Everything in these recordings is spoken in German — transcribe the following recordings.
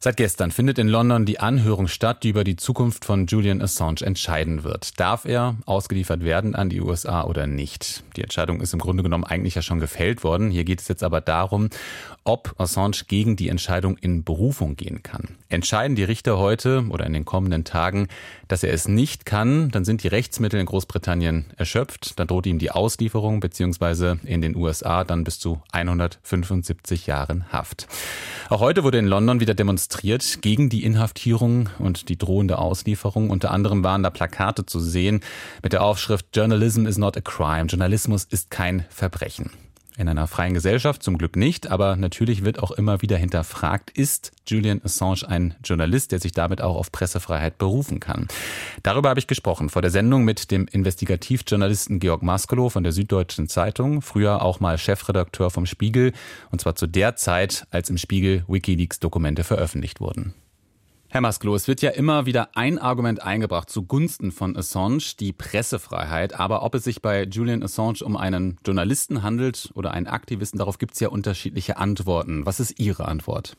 Seit gestern findet in London die Anhörung statt, die über die Zukunft von Julian Assange entscheiden wird. Darf er ausgeliefert werden an die USA oder nicht? Die Entscheidung ist im Grunde genommen eigentlich ja schon gefällt worden. Hier geht es jetzt aber darum, ob Assange gegen die Entscheidung in Berufung gehen kann. Entscheiden die Richter heute oder in den kommenden Tagen, dass er es nicht kann, dann sind die Rechtsmittel in Großbritannien erschöpft. Dann droht ihm die Auslieferung beziehungsweise in den USA dann bis zu 175 Jahren Haft. Auch heute wurde in London wieder demonstriert gegen die Inhaftierung und die drohende Auslieferung. Unter anderem waren da Plakate zu sehen mit der Aufschrift Journalism is not a crime. Journalismus ist kein Verbrechen. In einer freien Gesellschaft zum Glück nicht, aber natürlich wird auch immer wieder hinterfragt, ist Julian Assange ein Journalist, der sich damit auch auf Pressefreiheit berufen kann. Darüber habe ich gesprochen vor der Sendung mit dem Investigativjournalisten Georg Maskelow von der Süddeutschen Zeitung, früher auch mal Chefredakteur vom Spiegel, und zwar zu der Zeit, als im Spiegel Wikileaks Dokumente veröffentlicht wurden. Herr Masklo, es wird ja immer wieder ein Argument eingebracht zugunsten von Assange, die Pressefreiheit. Aber ob es sich bei Julian Assange um einen Journalisten handelt oder einen Aktivisten, darauf gibt es ja unterschiedliche Antworten. Was ist Ihre Antwort?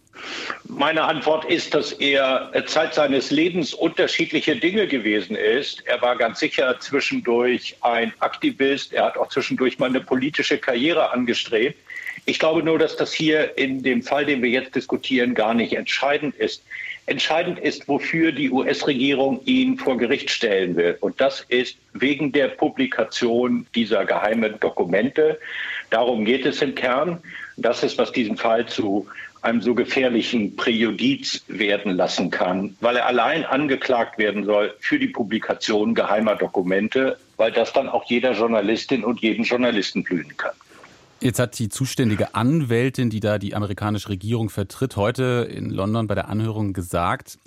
Meine Antwort ist, dass er Zeit seines Lebens unterschiedliche Dinge gewesen ist. Er war ganz sicher zwischendurch ein Aktivist. Er hat auch zwischendurch mal eine politische Karriere angestrebt. Ich glaube nur, dass das hier in dem Fall, den wir jetzt diskutieren, gar nicht entscheidend ist. Entscheidend ist, wofür die US-Regierung ihn vor Gericht stellen will. Und das ist wegen der Publikation dieser geheimen Dokumente. Darum geht es im Kern. Das ist, was diesen Fall zu einem so gefährlichen Präjudiz werden lassen kann, weil er allein angeklagt werden soll für die Publikation geheimer Dokumente, weil das dann auch jeder Journalistin und jedem Journalisten blühen kann. Jetzt hat die zuständige Anwältin, die da die amerikanische Regierung vertritt, heute in London bei der Anhörung gesagt,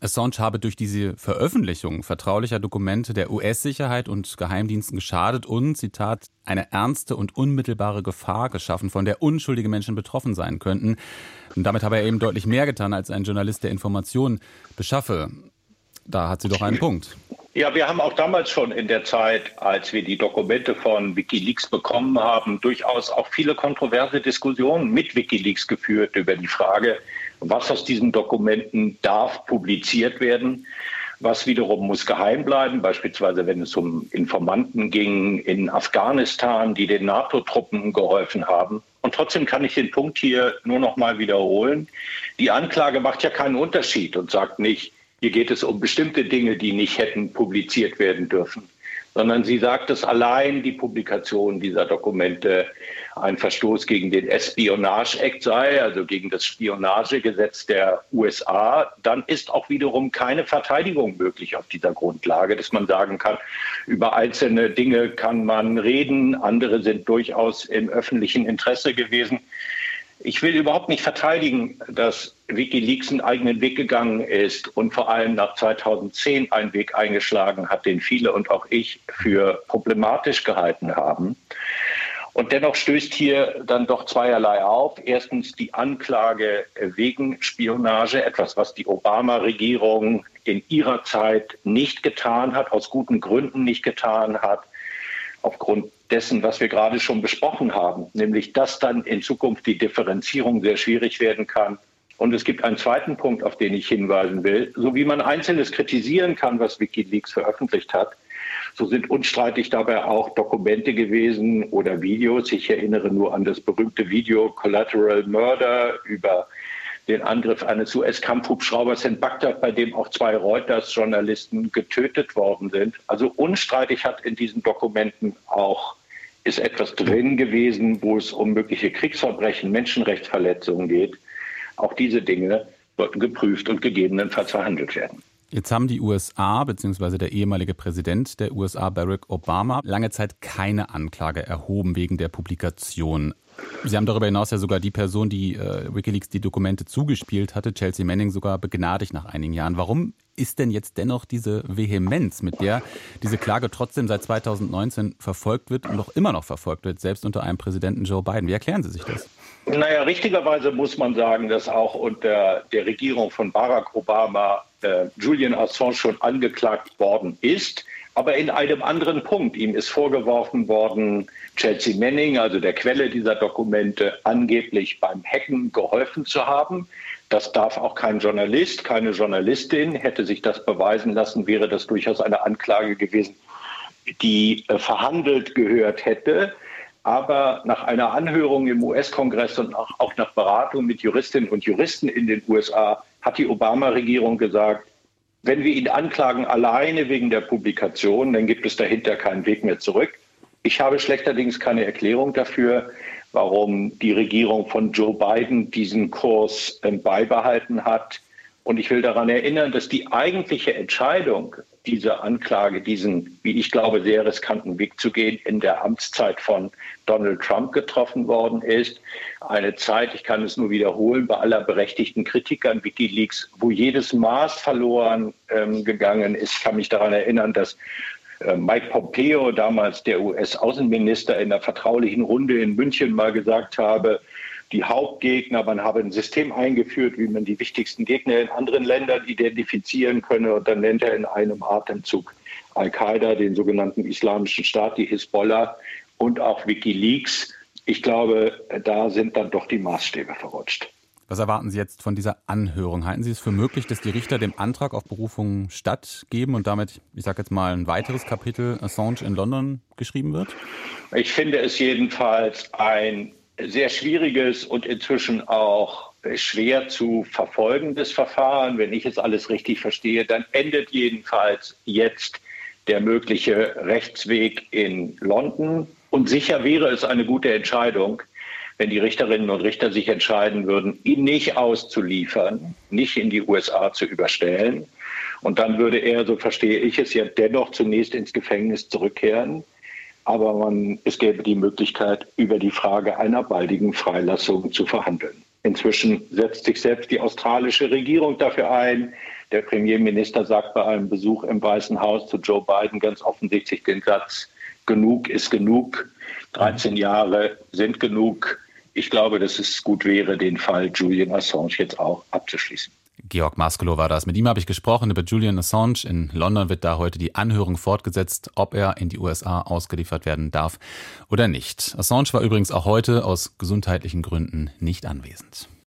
Assange habe durch diese Veröffentlichung vertraulicher Dokumente der US-Sicherheit und Geheimdiensten geschadet und, Zitat, eine ernste und unmittelbare Gefahr geschaffen, von der unschuldige Menschen betroffen sein könnten. Und damit habe er eben deutlich mehr getan als ein Journalist, der Informationen beschaffe. Da hat sie doch einen Punkt. Ja, wir haben auch damals schon in der Zeit, als wir die Dokumente von Wikileaks bekommen haben, durchaus auch viele kontroverse Diskussionen mit Wikileaks geführt über die Frage, was aus diesen Dokumenten darf publiziert werden, was wiederum muss geheim bleiben, beispielsweise wenn es um Informanten ging in Afghanistan, die den NATO-Truppen geholfen haben. Und trotzdem kann ich den Punkt hier nur noch mal wiederholen. Die Anklage macht ja keinen Unterschied und sagt nicht, hier geht es um bestimmte Dinge, die nicht hätten publiziert werden dürfen, sondern sie sagt, dass allein die Publikation dieser Dokumente ein Verstoß gegen den Espionage Act sei, also gegen das Spionagegesetz der USA, dann ist auch wiederum keine Verteidigung möglich auf dieser Grundlage, dass man sagen kann, über einzelne Dinge kann man reden, andere sind durchaus im öffentlichen Interesse gewesen. Ich will überhaupt nicht verteidigen, dass Wikileaks einen eigenen Weg gegangen ist und vor allem nach 2010 einen Weg eingeschlagen hat, den viele und auch ich für problematisch gehalten haben. Und dennoch stößt hier dann doch zweierlei auf. Erstens die Anklage wegen Spionage, etwas, was die Obama-Regierung in ihrer Zeit nicht getan hat, aus guten Gründen nicht getan hat aufgrund dessen, was wir gerade schon besprochen haben, nämlich dass dann in Zukunft die Differenzierung sehr schwierig werden kann. Und es gibt einen zweiten Punkt, auf den ich hinweisen will. So wie man Einzelnes kritisieren kann, was Wikileaks veröffentlicht hat, so sind unstreitig dabei auch Dokumente gewesen oder Videos. Ich erinnere nur an das berühmte Video Collateral Murder über den Angriff eines US-Kampfhubschraubers in Bagdad, bei dem auch zwei Reuters-Journalisten getötet worden sind. Also unstreitig hat in diesen Dokumenten auch ist etwas drin gewesen, wo es um mögliche Kriegsverbrechen, Menschenrechtsverletzungen geht. Auch diese Dinge sollten geprüft und gegebenenfalls verhandelt werden. Jetzt haben die USA bzw. der ehemalige Präsident der USA, Barack Obama, lange Zeit keine Anklage erhoben wegen der Publikation Sie haben darüber hinaus ja sogar die Person, die äh, Wikileaks die Dokumente zugespielt hatte, Chelsea Manning, sogar begnadigt nach einigen Jahren. Warum ist denn jetzt dennoch diese Vehemenz, mit der diese Klage trotzdem seit 2019 verfolgt wird und noch immer noch verfolgt wird, selbst unter einem Präsidenten Joe Biden? Wie erklären Sie sich das? Naja, richtigerweise muss man sagen, dass auch unter der Regierung von Barack Obama äh, Julian Assange schon angeklagt worden ist aber in einem anderen Punkt. Ihm ist vorgeworfen worden, Chelsea Manning, also der Quelle dieser Dokumente, angeblich beim Hacken geholfen zu haben. Das darf auch kein Journalist, keine Journalistin. Hätte sich das beweisen lassen, wäre das durchaus eine Anklage gewesen, die äh, verhandelt gehört hätte. Aber nach einer Anhörung im US-Kongress und auch nach Beratung mit Juristinnen und Juristen in den USA hat die Obama-Regierung gesagt, wenn wir ihn anklagen alleine wegen der Publikation, dann gibt es dahinter keinen Weg mehr zurück. Ich habe schlechterdings keine Erklärung dafür, warum die Regierung von Joe Biden diesen Kurs äh, beibehalten hat. Und ich will daran erinnern, dass die eigentliche Entscheidung, diese Anklage, diesen, wie ich glaube, sehr riskanten Weg zu gehen, in der Amtszeit von Donald Trump getroffen worden ist. Eine Zeit, ich kann es nur wiederholen, bei aller berechtigten Kritik an Wikileaks, wo jedes Maß verloren ähm, gegangen ist. Ich kann mich daran erinnern, dass äh, Mike Pompeo, damals der US-Außenminister, in der vertraulichen Runde in München mal gesagt habe, die Hauptgegner, man habe ein System eingeführt, wie man die wichtigsten Gegner in anderen Ländern identifizieren könne. Und dann nennt er in einem Atemzug Al-Qaida, den sogenannten Islamischen Staat, die Hisbollah und auch Wikileaks. Ich glaube, da sind dann doch die Maßstäbe verrutscht. Was erwarten Sie jetzt von dieser Anhörung? Halten Sie es für möglich, dass die Richter dem Antrag auf Berufung stattgeben und damit, ich sage jetzt mal, ein weiteres Kapitel Assange in London geschrieben wird? Ich finde es jedenfalls ein sehr schwieriges und inzwischen auch schwer zu verfolgendes Verfahren. Wenn ich es alles richtig verstehe, dann endet jedenfalls jetzt der mögliche Rechtsweg in London. Und sicher wäre es eine gute Entscheidung, wenn die Richterinnen und Richter sich entscheiden würden, ihn nicht auszuliefern, nicht in die USA zu überstellen. Und dann würde er, so verstehe ich es, ja dennoch zunächst ins Gefängnis zurückkehren. Aber man, es gäbe die Möglichkeit, über die Frage einer baldigen Freilassung zu verhandeln. Inzwischen setzt sich selbst die australische Regierung dafür ein. Der Premierminister sagt bei einem Besuch im Weißen Haus zu Joe Biden ganz offensichtlich den Satz, genug ist genug, 13 Jahre sind genug. Ich glaube, dass es gut wäre, den Fall Julian Assange jetzt auch abzuschließen. Georg Maskelow war das. Mit ihm habe ich gesprochen über Julian Assange. In London wird da heute die Anhörung fortgesetzt, ob er in die USA ausgeliefert werden darf oder nicht. Assange war übrigens auch heute aus gesundheitlichen Gründen nicht anwesend.